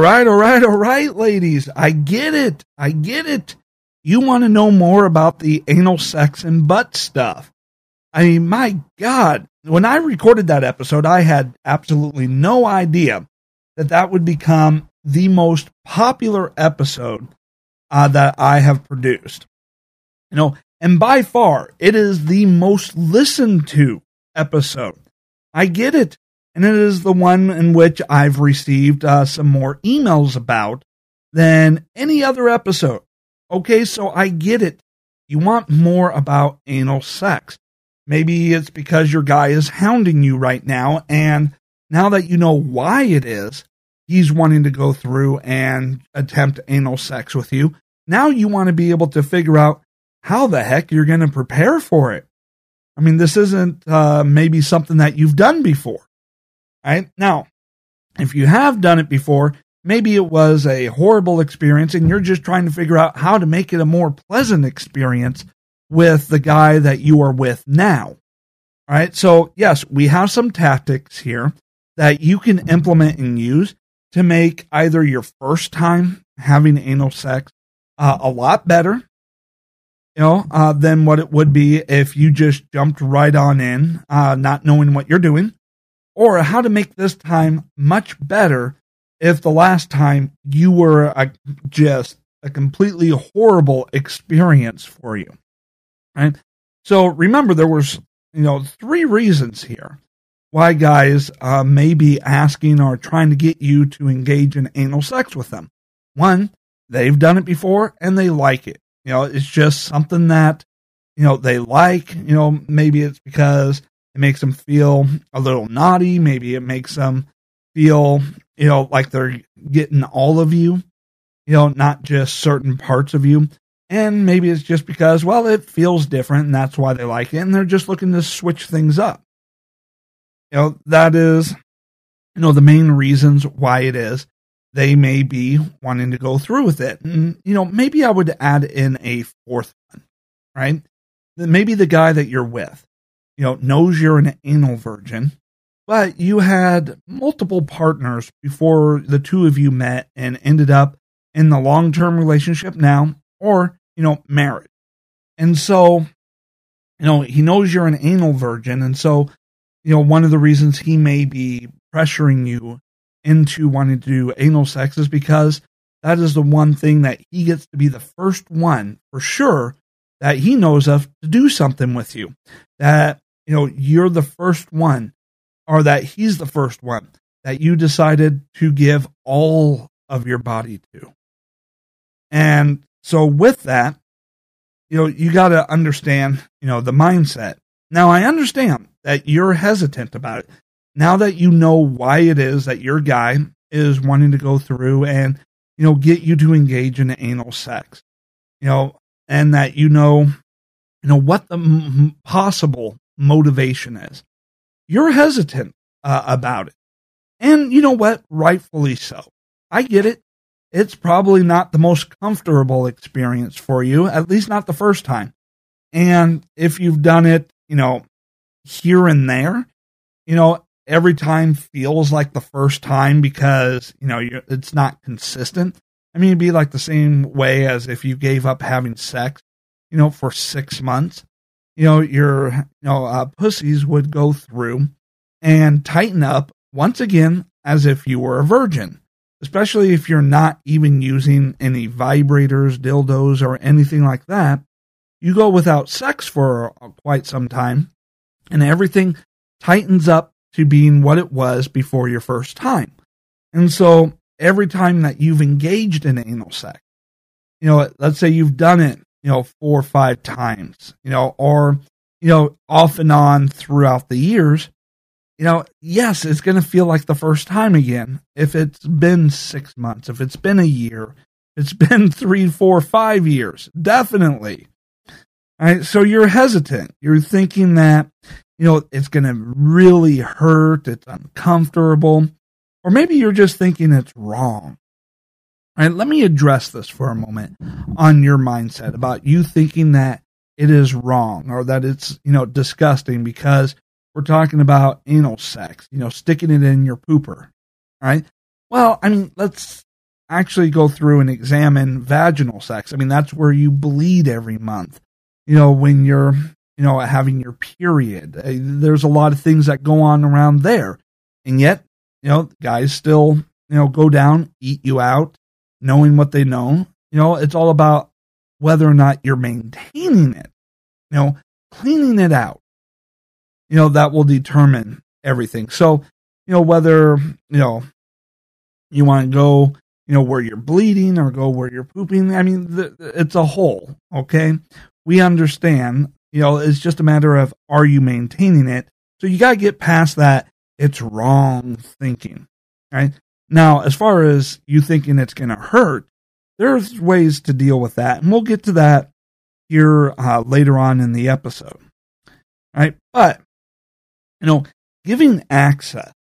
right, all right, all right, ladies. I get it. I get it. You want to know more about the anal sex and butt stuff. I mean, my God, when I recorded that episode, I had absolutely no idea that that would become the most popular episode uh, that I have produced. You know, and by far, it is the most listened to episode. I get it. And it is the one in which I've received uh, some more emails about than any other episode. Okay, so I get it. You want more about anal sex. Maybe it's because your guy is hounding you right now, and now that you know why it is, he's wanting to go through and attempt anal sex with you. Now you want to be able to figure out how the heck you're going to prepare for it. I mean, this isn't uh, maybe something that you've done before, right? Now, if you have done it before, maybe it was a horrible experience and you're just trying to figure out how to make it a more pleasant experience with the guy that you are with now. All right. So, yes, we have some tactics here that you can implement and use to make either your first time having anal sex uh, a lot better, you know, uh, than what it would be if you just jumped right on in, uh, not knowing what you're doing, or how to make this time much better if the last time you were a, just a completely horrible experience for you. Right. So remember, there was, you know, three reasons here why guys uh, may be asking or trying to get you to engage in anal sex with them. One, they've done it before and they like it. You know, it's just something that, you know, they like. You know, maybe it's because it makes them feel a little naughty. Maybe it makes them feel, you know, like they're getting all of you, you know, not just certain parts of you. And maybe it's just because, well, it feels different and that's why they like it. And they're just looking to switch things up. You know, that is, you know, the main reasons why it is they may be wanting to go through with it. And, you know, maybe I would add in a fourth one, right? Maybe the guy that you're with, you know, knows you're an anal virgin, but you had multiple partners before the two of you met and ended up in the long term relationship now or, you know, marriage. And so, you know, he knows you're an anal virgin. And so you know, one of the reasons he may be pressuring you into wanting to do anal sex is because that is the one thing that he gets to be the first one for sure that he knows of to do something with you. That, you know, you're the first one or that he's the first one that you decided to give all of your body to. And so with that, you know, you got to understand, you know, the mindset. Now I understand that you're hesitant about it. Now that you know why it is that your guy is wanting to go through and, you know, get you to engage in anal sex, you know, and that you know, you know, what the possible motivation is, you're hesitant uh, about it. And you know what? Rightfully so. I get it. It's probably not the most comfortable experience for you, at least not the first time. And if you've done it, you know, here and there, you know, every time feels like the first time because, you know, it's not consistent. I mean, it'd be like the same way as if you gave up having sex, you know, for six months. You know, your, you know, uh, pussies would go through and tighten up once again as if you were a virgin, especially if you're not even using any vibrators, dildos, or anything like that. You go without sex for quite some time and everything tightens up to being what it was before your first time. And so every time that you've engaged in anal sex, you know, let's say you've done it, you know, four or five times, you know, or, you know, off and on throughout the years, you know, yes, it's going to feel like the first time again. If it's been six months, if it's been a year, it's been three, four, five years, definitely. Right, so you're hesitant. You're thinking that, you know, it's going to really hurt. It's uncomfortable. Or maybe you're just thinking it's wrong. All right, let me address this for a moment on your mindset about you thinking that it is wrong or that it's, you know, disgusting because we're talking about anal sex, you know, sticking it in your pooper. Right? Well, I mean, let's actually go through and examine vaginal sex. I mean, that's where you bleed every month. You know, when you're, you know, having your period, uh, there's a lot of things that go on around there. And yet, you know, guys still, you know, go down, eat you out, knowing what they know. You know, it's all about whether or not you're maintaining it. You know, cleaning it out. You know, that will determine everything. So, you know, whether, you know, you want to go, you know, where you're bleeding or go where you're pooping. I mean, the, it's a whole, okay? We understand, you know, it's just a matter of are you maintaining it? So you got to get past that it's wrong thinking, right? Now, as far as you thinking it's going to hurt, there's ways to deal with that. And we'll get to that here uh, later on in the episode, right? But, you know, giving access,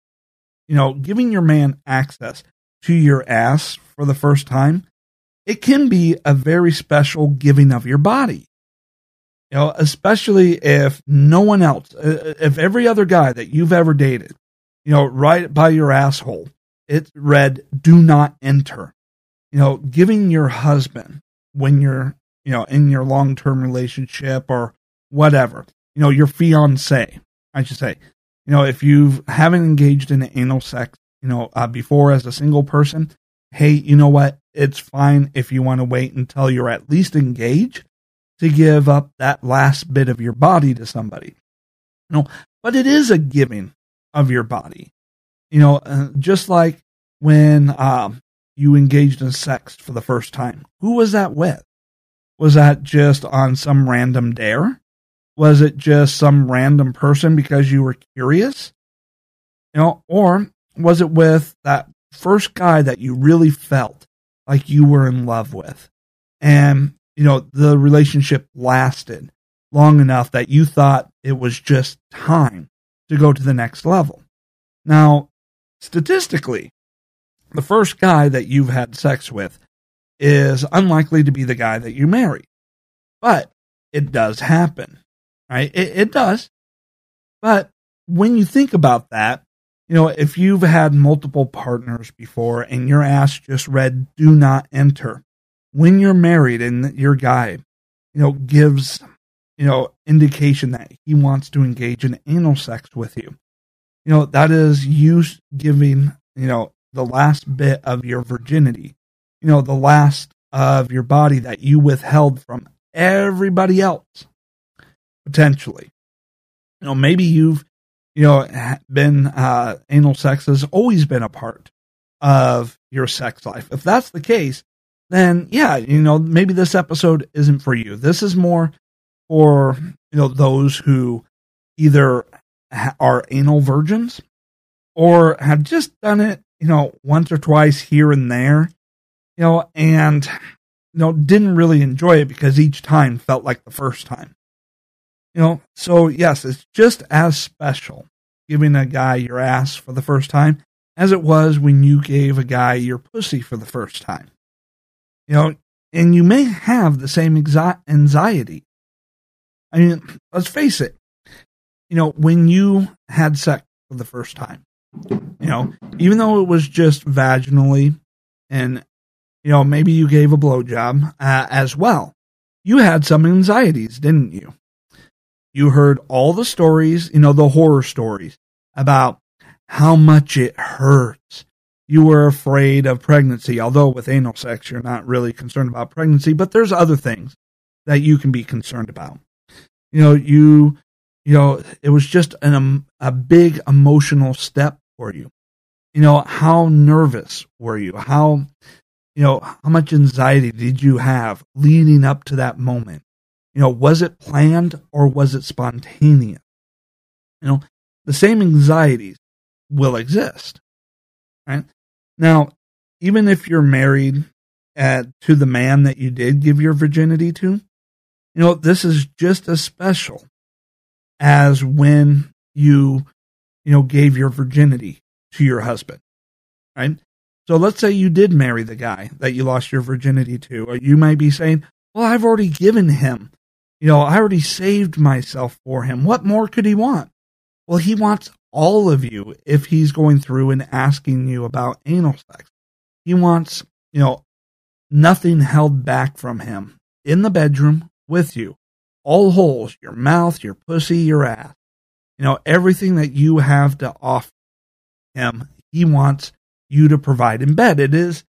you know, giving your man access to your ass for the first time, it can be a very special giving of your body. You know, especially if no one else, uh, if every other guy that you've ever dated, you know, right by your asshole, it read, do not enter. You know, giving your husband when you're, you know, in your long term relationship or whatever, you know, your fiance, I should say, you know, if you haven't engaged in anal sex, you know, uh, before as a single person, hey, you know what? It's fine if you want to wait until you're at least engaged to give up that last bit of your body to somebody. You know, but it is a giving of your body. You know, uh, just like when um, you engaged in sex for the first time. Who was that with? Was that just on some random dare? Was it just some random person because you were curious? You know, or was it with that first guy that you really felt like you were in love with? And, you know, the relationship lasted long enough that you thought it was just time to go to the next level. Now, statistically, the first guy that you've had sex with is unlikely to be the guy that you marry. But it does happen, right? It, it does. But when you think about that, you know, if you've had multiple partners before and your ass just read do not enter, when you're married and your guy, you know, gives, you know, indication that he wants to engage in anal sex with you, you know, that is you giving, you know, the last bit of your virginity, you know, the last of your body that you withheld from everybody else, potentially. You know, maybe you've you know, been uh, anal sex has always been a part of your sex life. If that's the case, then yeah, you know, maybe this episode isn't for you. This is more for you know those who either are anal virgins or have just done it, you know, once or twice here and there, you know, and you know didn't really enjoy it because each time felt like the first time. You know, so yes, it's just as special giving a guy your ass for the first time as it was when you gave a guy your pussy for the first time. You know, and you may have the same anxiety. I mean, let's face it. You know, when you had sex for the first time, you know, even though it was just vaginally and, you know, maybe you gave a blowjob uh, as well, you had some anxieties, didn't you? You heard all the stories, you know, the horror stories about how much it hurts. You were afraid of pregnancy, although with anal sex, you're not really concerned about pregnancy, but there's other things that you can be concerned about. You know, you, you know, it was just an, um, a big emotional step for you. You know, how nervous were you? How, you know, how much anxiety did you have leading up to that moment? You know, was it planned or was it spontaneous? You know, the same anxieties will exist. Right? Now, even if you're married at, to the man that you did give your virginity to, you know, this is just as special as when you, you know, gave your virginity to your husband. Right? So let's say you did marry the guy that you lost your virginity to, or you might be saying, well, I've already given him you know, I already saved myself for him. What more could he want? Well, he wants all of you if he's going through and asking you about anal sex. He wants you know, nothing held back from him in the bedroom with you. All holes, your mouth, your pussy, your ass. You know, everything that you have to offer him, he wants you to provide in bed. It is,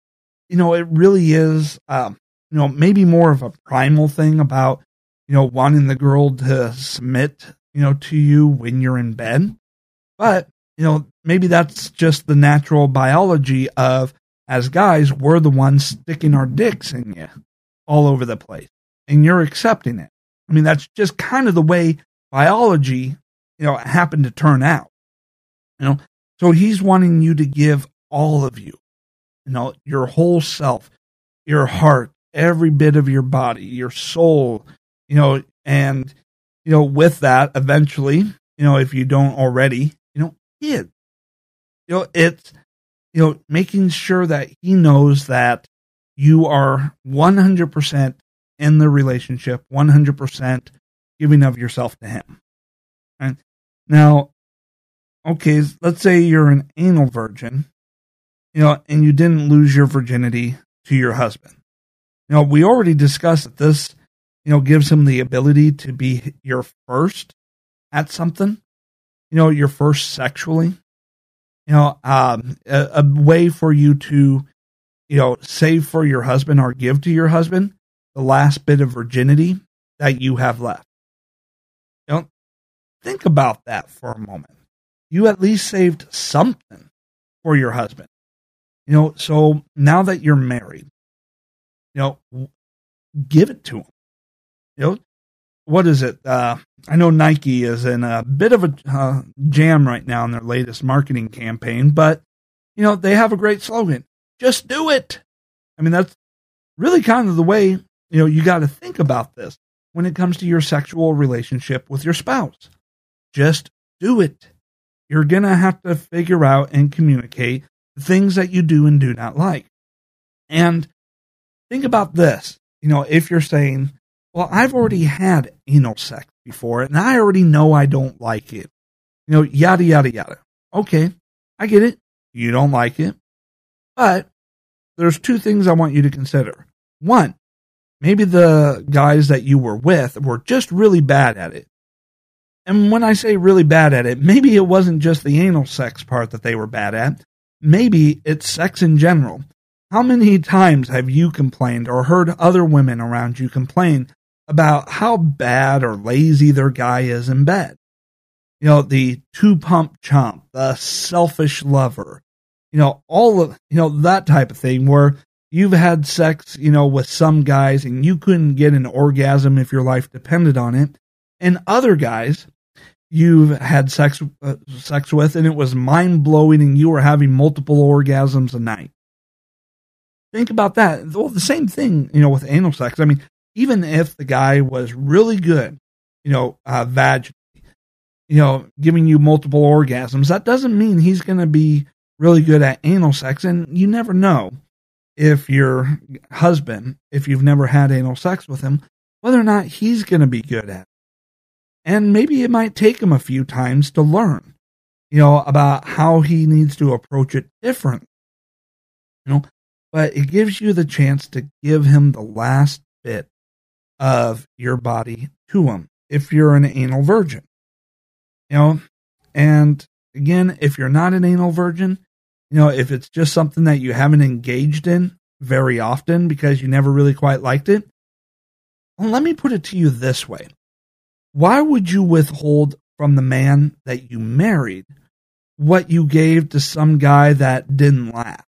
you know, it really is, um, you know, maybe more of a primal thing about, you know, wanting the girl to submit, you know, to you when you're in bed. But, you know, maybe that's just the natural biology of, as guys, we're the ones sticking our dicks in you all over the place and you're accepting it. I mean, that's just kind of the way biology, you know, happened to turn out. You know, so he's wanting you to give all of you, you know, your whole self, your heart, every bit of your body, your soul, you know, and, you know, with that, eventually, you know, if you don't already, you know, kids. You know, it's, you know, making sure that he knows that you are 100% in the relationship, 100% giving of yourself to him. And now, okay, let's say you're an anal virgin, you know, and you didn't lose your virginity to your husband. You know, we already discussed that this, you know, gives him the ability to be your first at something, you know, your first sexually, you know, um, a, a way for you to, you know, save for your husband or give to your husband the last bit of virginity that you have left. Know, think about that for a moment. You at least saved something for your husband. You know, so now that you're married, you know, give it to him. You know, what is it? Uh, I know Nike is in a bit of a uh, jam right now in their latest marketing campaign, but you know they have a great slogan: "Just do it." I mean, that's really kind of the way you know you got to think about this when it comes to your sexual relationship with your spouse. Just do it. You're gonna have to figure out and communicate the things that you do and do not like. And think about this. You know, if you're saying, well, I've already had anal sex before and I already know I don't like it. You know, yada, yada, yada. Okay, I get it. You don't like it. But there's two things I want you to consider. One, maybe the guys that you were with were just really bad at it. And when I say really bad at it, maybe it wasn't just the anal sex part that they were bad at. Maybe it's sex in general. How many times have you complained or heard other women around you complain about how bad or lazy their guy is in bed? You know, the two pump chump, the selfish lover, you know, all of, you know, that type of thing where you've had sex, you know, with some guys and you couldn't get an orgasm if your life depended on it. And other guys you've had sex uh, sex with and it was mind blowing and you were having multiple orgasms a night. Think about that. Well, the same thing, you know, with anal sex. I mean, even if the guy was really good, you know, uh, vaginally, you know, giving you multiple orgasms, that doesn't mean he's going to be really good at anal sex. And you never know if your husband, if you've never had anal sex with him, whether or not he's going to be good at it and maybe it might take him a few times to learn, you know, about how he needs to approach it different. You know, but it gives you the chance to give him the last bit of your body to him if you're an anal virgin. You know, and again, if you're not an anal virgin, you know, if it's just something that you haven't engaged in very often because you never really quite liked it, well, let me put it to you this way why would you withhold from the man that you married what you gave to some guy that didn't laugh?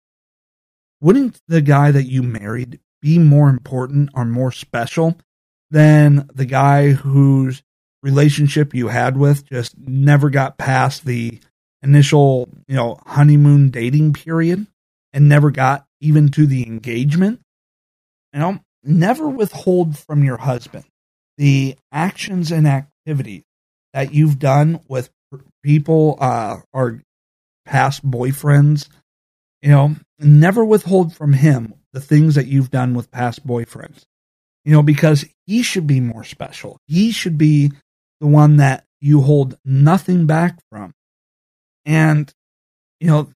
Wouldn't the guy that you married be more important or more special than the guy whose relationship you had with just never got past the initial, you know, honeymoon dating period and never got even to the engagement? You know, never withhold from your husband the actions and activities that you've done with people uh, or past boyfriends, you know, never withhold from him the things that you've done with past boyfriends, you know, because he should be more special. He should be the one that you hold nothing back from. And, you know,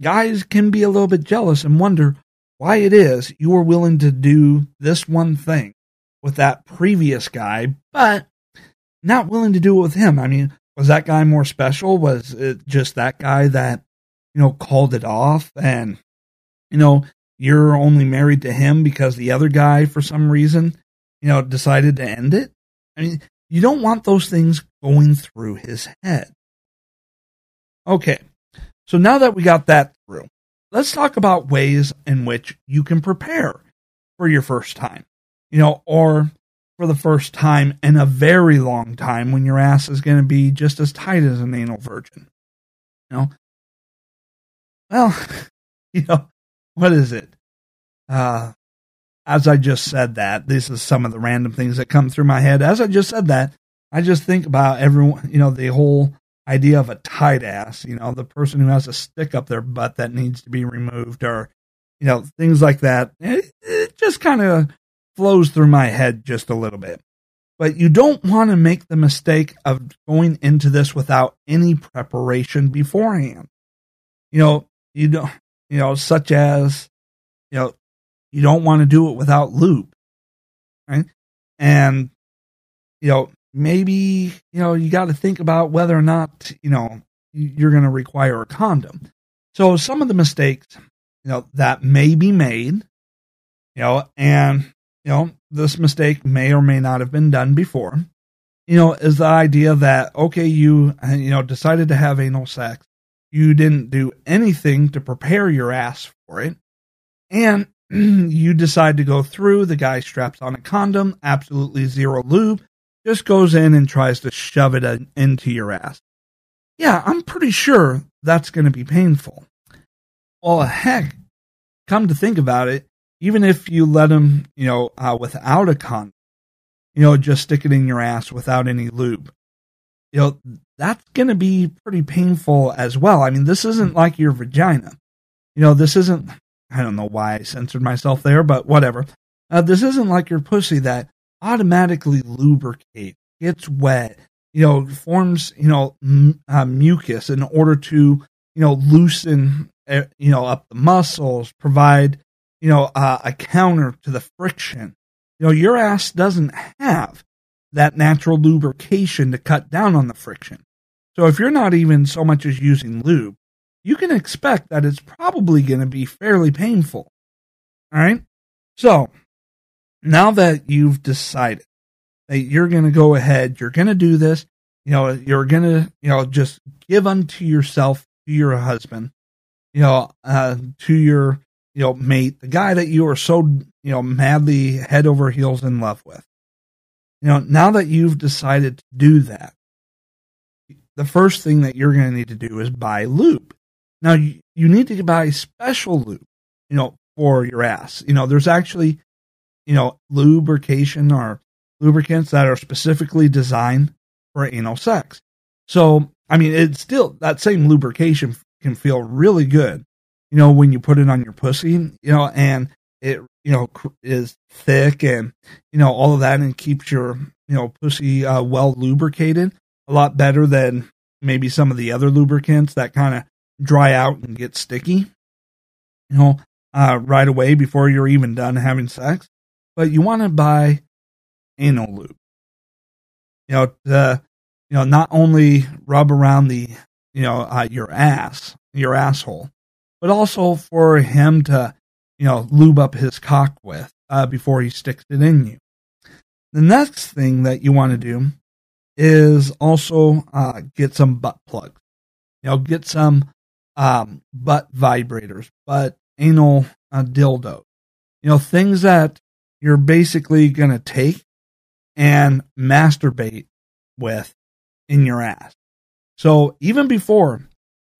guys can be a little bit jealous and wonder, why it is you were willing to do this one thing with that previous guy, but not willing to do it with him. I mean, was that guy more special? Was it just that guy that, you know, called it off and, you know, you're only married to him because the other guy, for some reason, you know, decided to end it? I mean, you don't want those things going through his head. Okay. So now that we got that through, let's talk about ways in which you can prepare for your first time, you know, or for the first time in a very long time when your ass is going to be just as tight as an anal virgin. You know, well, you know, what is it? Uh, as I just said that, this is some of the random things that come through my head. As I just said that, I just think about everyone, you know, the whole idea of a tight ass, you know, the person who has a stick up their butt that needs to be removed or, you know, things like that. It, it just kind of flows through my head just a little bit. But you don't want to make the mistake of going into this without any preparation beforehand. You know, you don't, you know, such as, you know, you don't want to do it without lube, right? And, you know, maybe, you know, you got to think about whether or not, you know, you're going to require a condom. So some of the mistakes, you know, that may be made, you know, and, you know, this mistake may or may not have been done before, you know, is the idea that, okay, you, you know, decided to have anal sex. You didn't do anything to prepare your ass for it. And you decide to go through, the guy straps on a condom, absolutely zero lube, just goes in and tries to shove it into your ass. Yeah, I'm pretty sure that's going to be painful. Well, heck, come to think about it, even if you let him, you know, uh, without a condom, you know, just stick it in your ass without any lube, you know, that's going to be pretty painful as well. I mean, this isn't like your vagina. You know, this isn't I don't know why I censored myself there, but whatever. Uh, this isn't like your pussy that automatically lubricates, gets wet, you know, forms, you know, m- uh, mucus in order to, you know, loosen, uh, you know, up the muscles, provide, you know, uh, a counter to the friction. You know, your ass doesn't have that natural lubrication to cut down on the friction. So if you're not even so much as using lube, you can expect that it's probably going to be fairly painful. All right. So now that you've decided that you're going to go ahead, you're going to do this, you know, you're going to, you know, just give unto yourself to your husband, you know, uh, to your, you know, mate, the guy that you are so, you know, madly head over heels in love with. You know, now that you've decided to do that, the first thing that you're going to need to do is buy lube. Now you, you need to buy special lube, you know, for your ass. You know, there's actually, you know, lubrication or lubricants that are specifically designed for anal sex. So, I mean, it's still that same lubrication can feel really good, you know, when you put it on your pussy, you know, and it, you know, is thick and, you know, all of that and keeps your, you know, pussy uh, well lubricated a lot better than maybe some of the other lubricants that kind of dry out and get sticky, you know, uh, right away before you're even done having sex. But you want to buy anal lube, you know, to, you know, not only rub around the, you know, uh, your ass, your asshole, but also for him to, you know, lube up his cock with uh, before he sticks it in you. The next thing that you want to do is also uh, get some butt plugs. You know, get some um, butt vibrators, butt anal uh, dildo. You know, things that you're basically going to take and masturbate with in your ass. So even before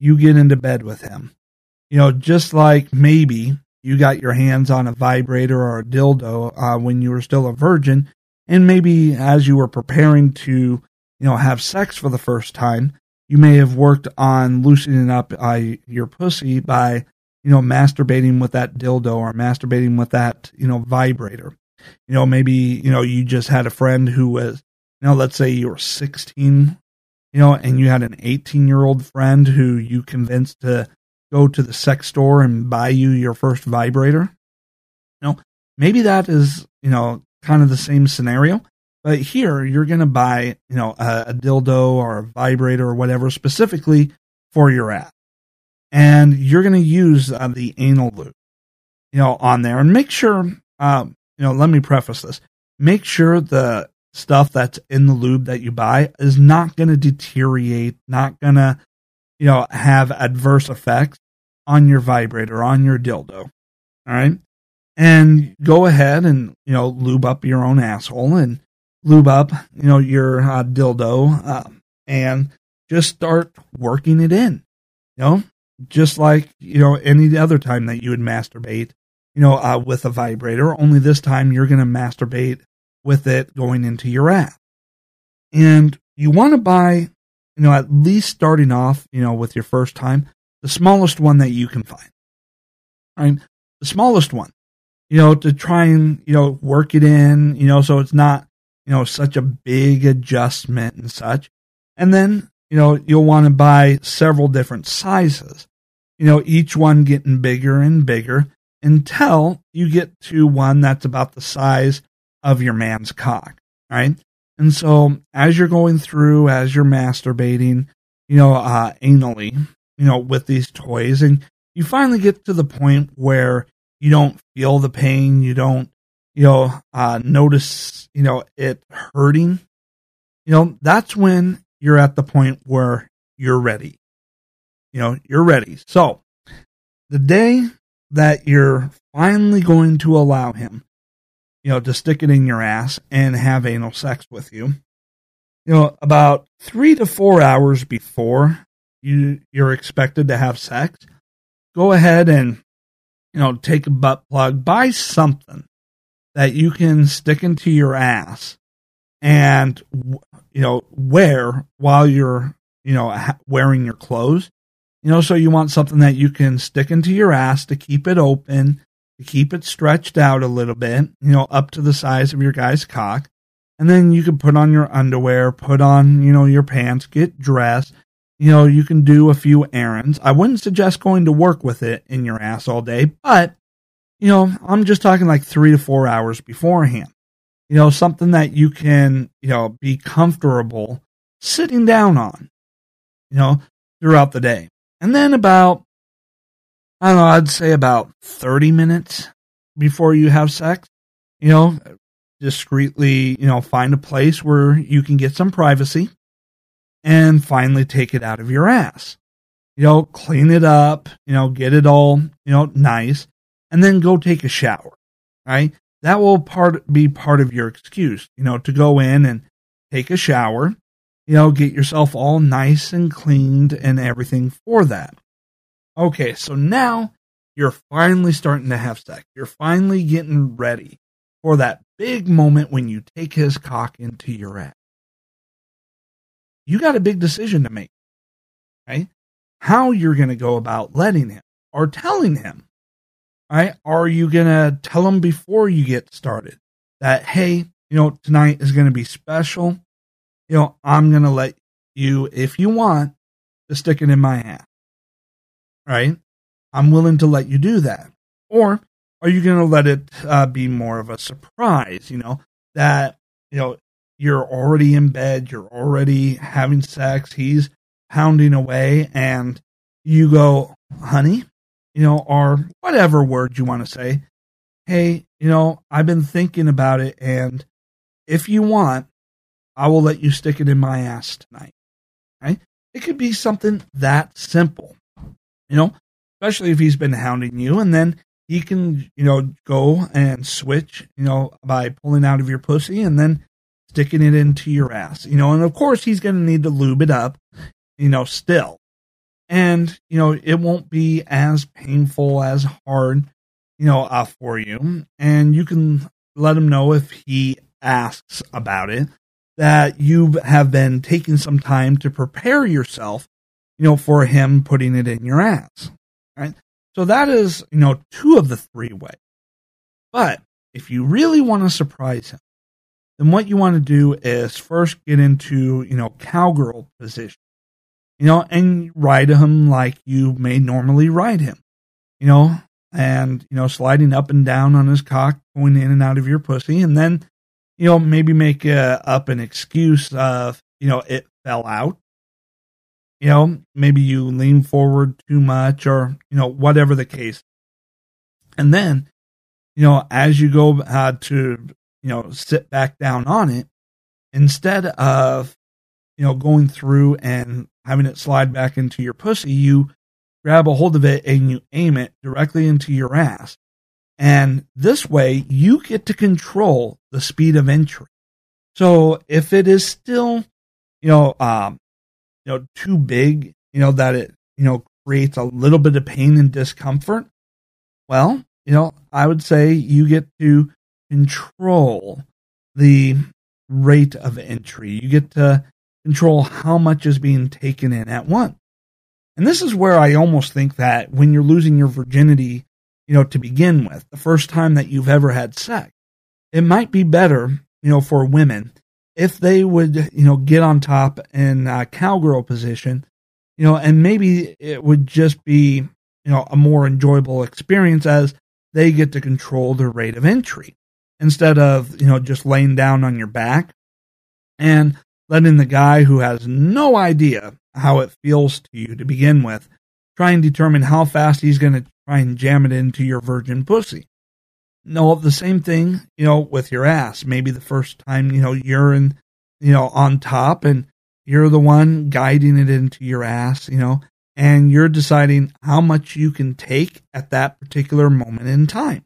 you get into bed with him, you know, just like maybe you got your hands on a vibrator or a dildo uh, when you were still a virgin, and maybe as you were preparing to, you know, have sex for the first time, you may have worked on loosening up uh, your pussy by, you know, masturbating with that dildo or masturbating with that, you know, vibrator. You know, maybe, you know, you just had a friend who was, you know, let's say you were 16, you know, and you had an 18 year old friend who you convinced to go to the sex store and buy you your first vibrator. You know, maybe that is, you know, kind of the same scenario, but here you're going to buy, you know, a, a, dildo or a vibrator or whatever specifically for your ass. And you're going to use uh, the anal lube, you know, on there and make sure, um, you know, let me preface this. Make sure the stuff that's in the lube that you buy is not going to deteriorate, not going to, you know, have adverse effects on your vibrator, on your dildo. All right. And go ahead and, you know, lube up your own asshole and lube up, you know, your uh, dildo uh, and just start working it in, you know, just like, you know, any other time that you would masturbate, you know, uh, with a vibrator, only this time you're going to masturbate with it going into your app. And you want to buy, you know, at least starting off, you know, with your first time, the smallest one that you can find. Right? The smallest one, you know, to try and, you know, work it in, you know, so it's not, you know, such a big adjustment and such. And then, you know, you'll want to buy several different sizes, you know, each one getting bigger and bigger until you get to one that's about the size of your man's cock, right? And so as you're going through, as you're masturbating, you know, uh, anally, you know, with these toys, and you finally get to the point where you don't feel the pain, you don't, you know, uh, notice, you know, it hurting, you know, that's when you're at the point where you're ready. You know, you're ready. So the day that you're finally going to allow him you know, to stick it in your ass and have anal sex with you. You know, about three to four hours before you you're expected to have sex, go ahead and you know take a butt plug, buy something that you can stick into your ass and you know wear while you're you know wearing your clothes. You know, so you want something that you can stick into your ass to keep it open to keep it stretched out a little bit, you know, up to the size of your guy's cock. And then you can put on your underwear, put on, you know, your pants, get dressed. You know, you can do a few errands. I wouldn't suggest going to work with it in your ass all day, but, you know, I'm just talking like three to four hours beforehand. You know, something that you can, you know, be comfortable sitting down on, you know, throughout the day. And then about I don't know, I'd say about 30 minutes before you have sex. You know, discreetly, you know, find a place where you can get some privacy and finally take it out of your ass. You know, clean it up, you know, get it all, you know, nice, and then go take a shower, right? That will part be part of your excuse, you know, to go in and take a shower, you know, get yourself all nice and cleaned and everything for that. Okay, so now you're finally starting to have sex. You're finally getting ready for that big moment when you take his cock into your ass. You got a big decision to make, right? How you're going to go about letting him or telling him, right? Are you going to tell him before you get started that, hey, you know, tonight is going to be special. You know, I'm going to let you, if you want, to stick it in my ass right? I'm willing to let you do that. Or are you going to let it uh, be more of a surprise? You know, that, you know, you're already in bed, you're already having sex, he's pounding away, and you go, honey, you know, or whatever word you want to say. Hey, you know, I've been thinking about it, and if you want, I will let you stick it in my ass tonight. Right? It could be something that simple you know, especially if he's been hounding you, and then he can, you know, go and switch, you know, by pulling out of your pussy and then sticking it into your ass, you know, and of course he's going to need to lube it up, you know, still. And, you know, it won't be as painful, as hard, you know, uh, for you. And you can let him know if he asks about it that you have been taking some time to prepare yourself you know, for him putting it in your ass. Right? So that is, you know, two of the three ways. But if you really want to surprise him, then what you want to do is first get into, you know, cowgirl position, you know, and ride him like you may normally ride him, you know, and, you know, sliding up and down on his cock, going in and out of your pussy. And then, you know, maybe make uh, up an excuse of, you know, it fell out. You know, maybe you lean forward too much or, you know, whatever the case. And then, you know, as you go uh, to, you know, sit back down on it, instead of, you know, going through and having it slide back into your pussy, you grab a hold of it and you aim it directly into your ass. And this way you get to control the speed of entry. So if it is still, you know, um, you know, too big, you know, that it, you know, creates a little bit of pain and discomfort, well, you know, I would say you get to control the rate of entry. You get to control how much is being taken in at once. And this is where I almost think that when you're losing your virginity, you know, to begin with, the first time that you've ever had sex, it might be better, you know, for women if they would, you know, get on top in a cowgirl position, you know, and maybe it would just be, you know, a more enjoyable experience as they get to control their rate of entry instead of, you know, just laying down on your back and letting the guy who has no idea how it feels to you to begin with try and determine how fast he's going to try and jam it into your virgin pussy. No, the same thing, you know, with your ass. Maybe the first time, you know, you're in, you know, on top and you're the one guiding it into your ass, you know, and you're deciding how much you can take at that particular moment in time.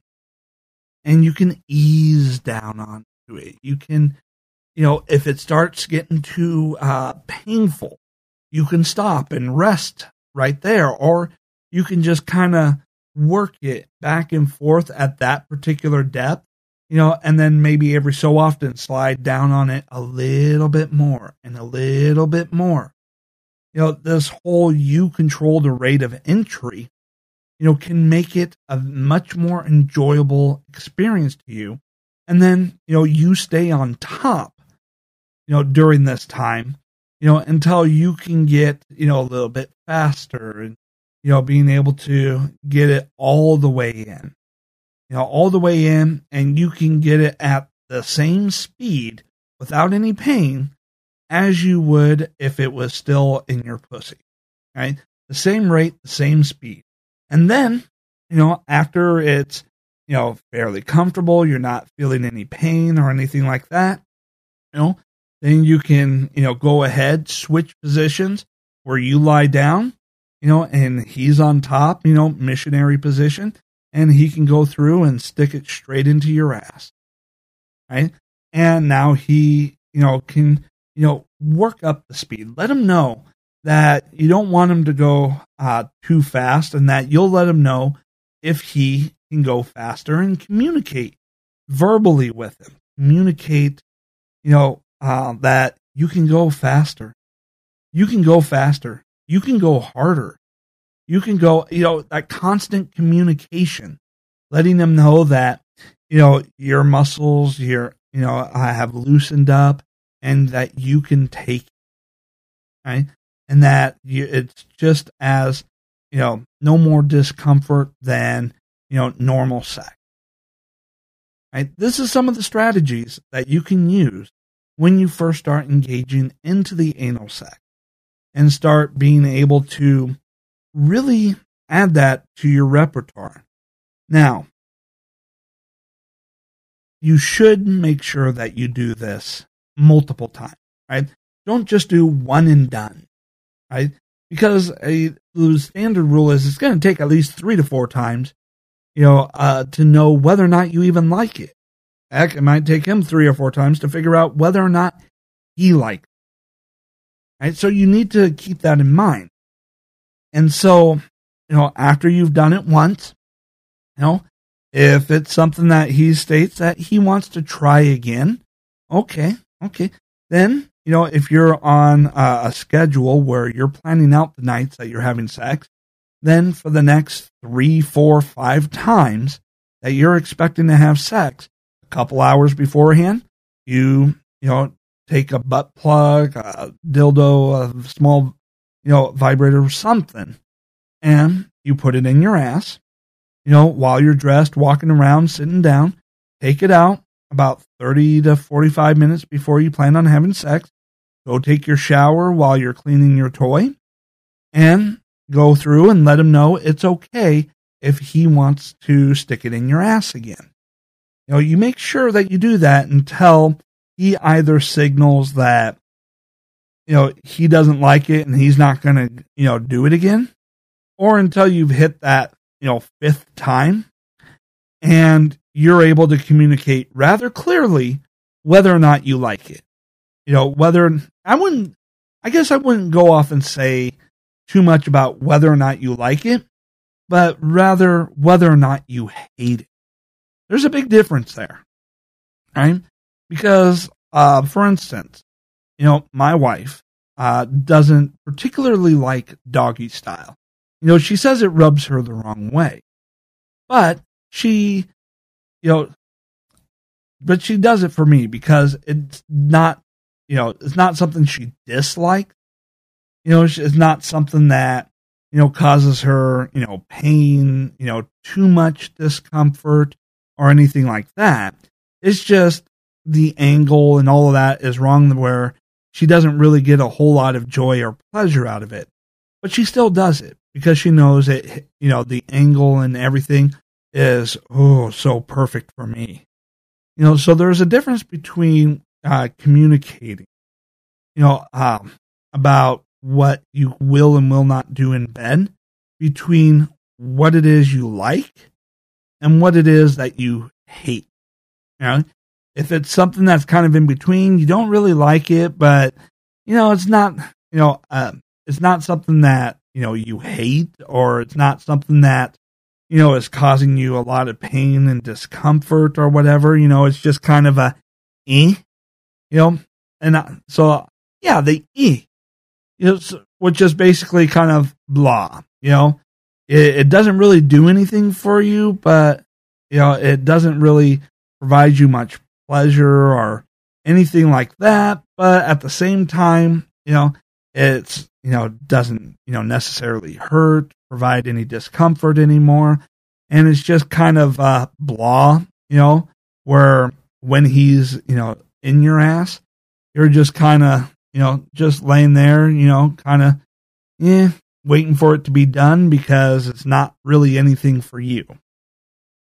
And you can ease down onto it. You can, you know, if it starts getting too uh, painful, you can stop and rest right there, or you can just kind of work it back and forth at that particular depth, you know, and then maybe every so often slide down on it a little bit more and a little bit more you know, this whole you control the rate of entry, you know, can make it a much more enjoyable experience to you. And then, you know, you stay on top, you know, during this time, you know, until you can get, you know, a little bit faster and, you know, being able to get it all the way in, you know, all the way in, and you can get it at the same speed without any pain as you would if it was still in your pussy, right? The same rate, the same speed. And then, you know, after it's, you know, fairly comfortable, you're not feeling any pain or anything like that, you know, then you can, you know, go ahead, switch positions where you lie down, you know, and he's on top, you know, missionary position, and he can go through and stick it straight into your ass. Right. And now he, you know, can you know, work up the speed. Let him know that you don't want him to go uh, too fast and that you'll let him know if he can go faster and communicate verbally with him. Communicate, you know, uh, that you can go faster. You can go faster. You can go harder. You can go, you know, that constant communication, letting them know that, you know, your muscles, your, you know, I have loosened up and that you can take, right? And that you, it's just as, you know, no more discomfort than, you know, normal sex. Right? This is some of the strategies that you can use when you first start engaging into the anal sex and start being able to really add that to your repertoire. Now, you should make sure that you do this multiple times, right? Don't just do one and done, right? Because a the standard rule is it's going to take at least three to four times, you know, uh, to know whether or not you even like it. Heck, it might take him three or four times to figure out whether or not he likes it. Right? So you need to keep that in mind. And so, you know, after you've done it once, you know, if it's something that he states that he wants to try again, okay, Okay. Then, you know, if you're on a, a schedule where you're planning out the nights that you're having sex, then for the next three, four, five times that you're expecting to have sex, a couple hours beforehand, you, you know, take a butt plug, a dildo, a small, you know, vibrator or something, and you put it in your ass, you know, while you're dressed, walking around, sitting down, take it out about 30 to 45 minutes before you plan on having sex. Go take your shower while you're cleaning your toy and go through and let him know it's okay if he wants to stick it in your ass again. You know, you make sure that you do that until he either signals that, you know, he doesn't like it and he's not going to, you know, do it again, or until you've hit that, you know, fifth time and you're able to communicate rather clearly whether or not you like it. You know, whether I wouldn't, I guess I wouldn't go off and say too much about whether or not you like it, but rather whether or not you hate it. There's a big difference there, right? Because, uh, for instance, you know, my wife uh, doesn't particularly like doggy style. You know, she says it rubs her the wrong way, but she, you know, but she does it for me because it's not, you know, it's not something she dislikes. You know, it's not something that, you know, causes her, you know, pain, you know, too much discomfort or anything like that. It's just the angle and all of that is wrong where she doesn't really get a whole lot of joy or pleasure out of it. But she still does it because she knows that, you know, the angle and everything is, oh, so perfect for me. You know, so there's a difference between uh, communicating, you know, um, about what you will and will not do in bed between what it is you like and what it is that you hate. You know, if it's something that's kind of in between, you don't really like it, but you know, it's not, you know, uh, it's not something that, you know, you hate or it's not something that, you know, is causing you a lot of pain and discomfort or whatever, you know, it's just kind of a eh, you know, and so, yeah, the eh, you know, which is basically kind of blah, you know, it, it doesn't really do anything for you, but you know, it doesn't really provide you much pleasure or anything like that. But at the same time, you know, it's, you know, doesn't, you know, necessarily hurt, provide any discomfort anymore. And it's just kind of uh, blah, you know, where when he's, you know, in your ass, you're just kind of, you know, just laying there, you know, kind of, yeah, waiting for it to be done because it's not really anything for you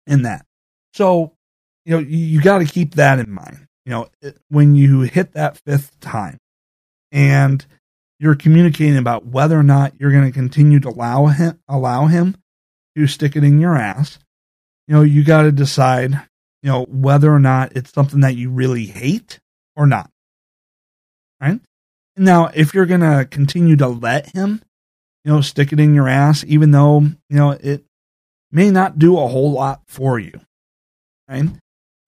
in that. So, you know, you, got to keep that in mind. You know, when you hit that fifth time and you're communicating about whether or not you're going to continue to allow him, allow him to stick it in your ass, you know, you got to decide, you know, whether or not it's something that you really hate or not. Right? Now, if you're going to continue to let him, you know, stick it in your ass, even though, you know, it may not do a whole lot for you. Right?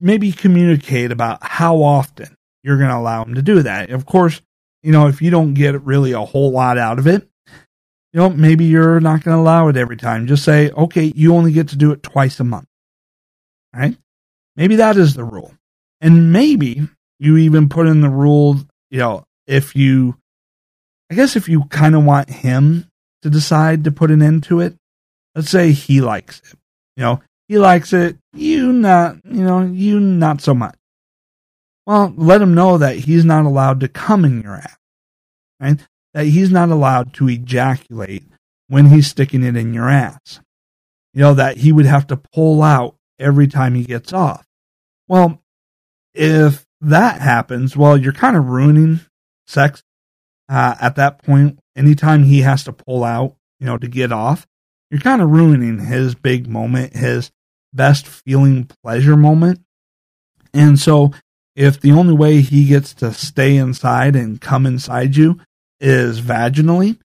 Maybe communicate about how often you're going to allow him to do that. Of course, you know, if you don't get really a whole lot out of it, you know, maybe you're not going to allow it every time. Just say, okay, you only get to do it twice a month. Right? Maybe that is the rule. And maybe you even put in the rule, you know, if you, I guess if you kind of want him to decide to put an end to it, let's say he likes it. You know, he likes it, you not, you know, you not so much. Well, let him know that he's not allowed to come in your ass, right? That he's not allowed to ejaculate when he's sticking it in your ass. You know, that he would have to pull out every time he gets off. Well, if that happens, well, you're kind of ruining sex uh, at that point. Anytime he has to pull out, you know, to get off, you're kind of ruining his big moment, his best feeling pleasure moment. And so, if the only way he gets to stay inside and come inside you is vaginally,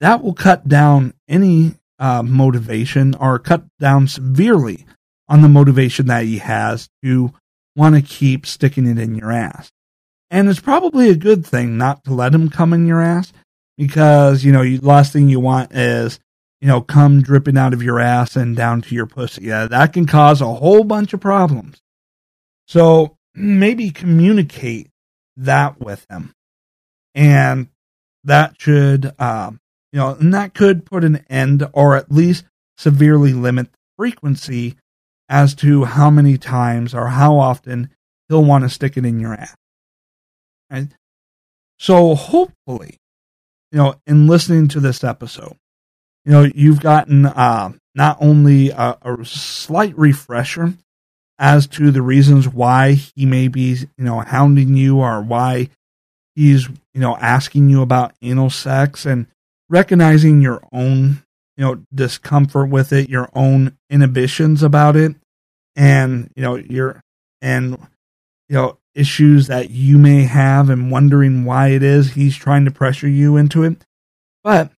that will cut down any uh, motivation or cut down severely on the motivation that he has to want to keep sticking it in your ass. And it's probably a good thing not to let him come in your ass because, you know, the last thing you want is you know, come dripping out of your ass and down to your pussy. Yeah, that can cause a whole bunch of problems. So maybe communicate that with him. And that should, um, you know, and that could put an end or at least severely limit the frequency as to how many times or how often he'll want to stick it in your ass. Right? So hopefully, you know, in listening to this episode, you know, you've gotten uh, not only a, a slight refresher as to the reasons why he may be, you know, hounding you or why he's, you know, asking you about anal sex and recognizing your own, you know, discomfort with it, your own inhibitions about it, and, you know, your, and, you know, issues that you may have and wondering why it is he's trying to pressure you into it. But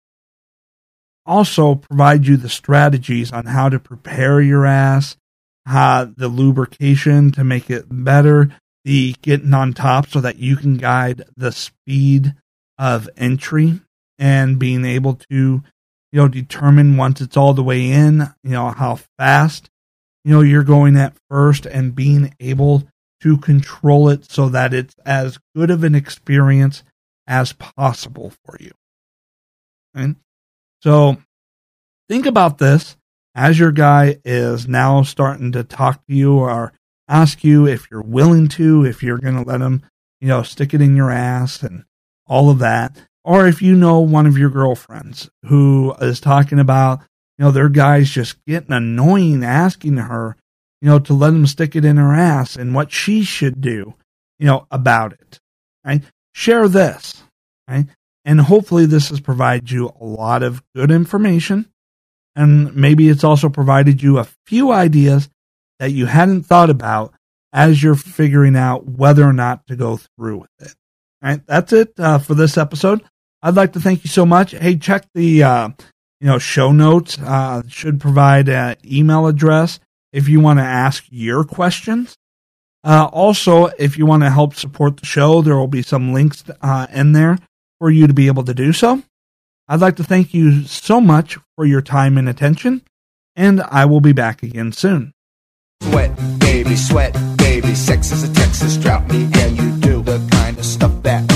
also provide you the strategies on how to prepare your ass, how the lubrication to make it better, the getting on top so that you can guide the speed of entry and being able to, you know, determine once it's all the way in, you know, how fast, you know, you're going at first and being able to control it so that it's as good of an experience as possible for you. And so think about this as your guy is now starting to talk to you or ask you if you're willing to, if you're going to let him, you know, stick it in your ass and all of that. Or if you know one of your girlfriends who is talking about, you know, their guy's just getting annoying asking her, you know, to let him stick it in her ass and what she should do, you know, about it. Right? Share this. Right? And hopefully this has provided you a lot of good information. And maybe it's also provided you a few ideas that you hadn't thought about as you're figuring out whether or not to go through with it. All right. That's it uh, for this episode. I'd like to thank you so much. Hey, check the, uh, you know, show notes, uh, should provide an email address if you want to ask your questions. Uh, also, if you want to help support the show, there will be some links uh, in there for you to be able to do so. I'd like to thank you so much for your time and attention, and I will be back again soon. Sweat, baby, sweat, baby, sex is a Texas drought, me and you do the kind of stuff that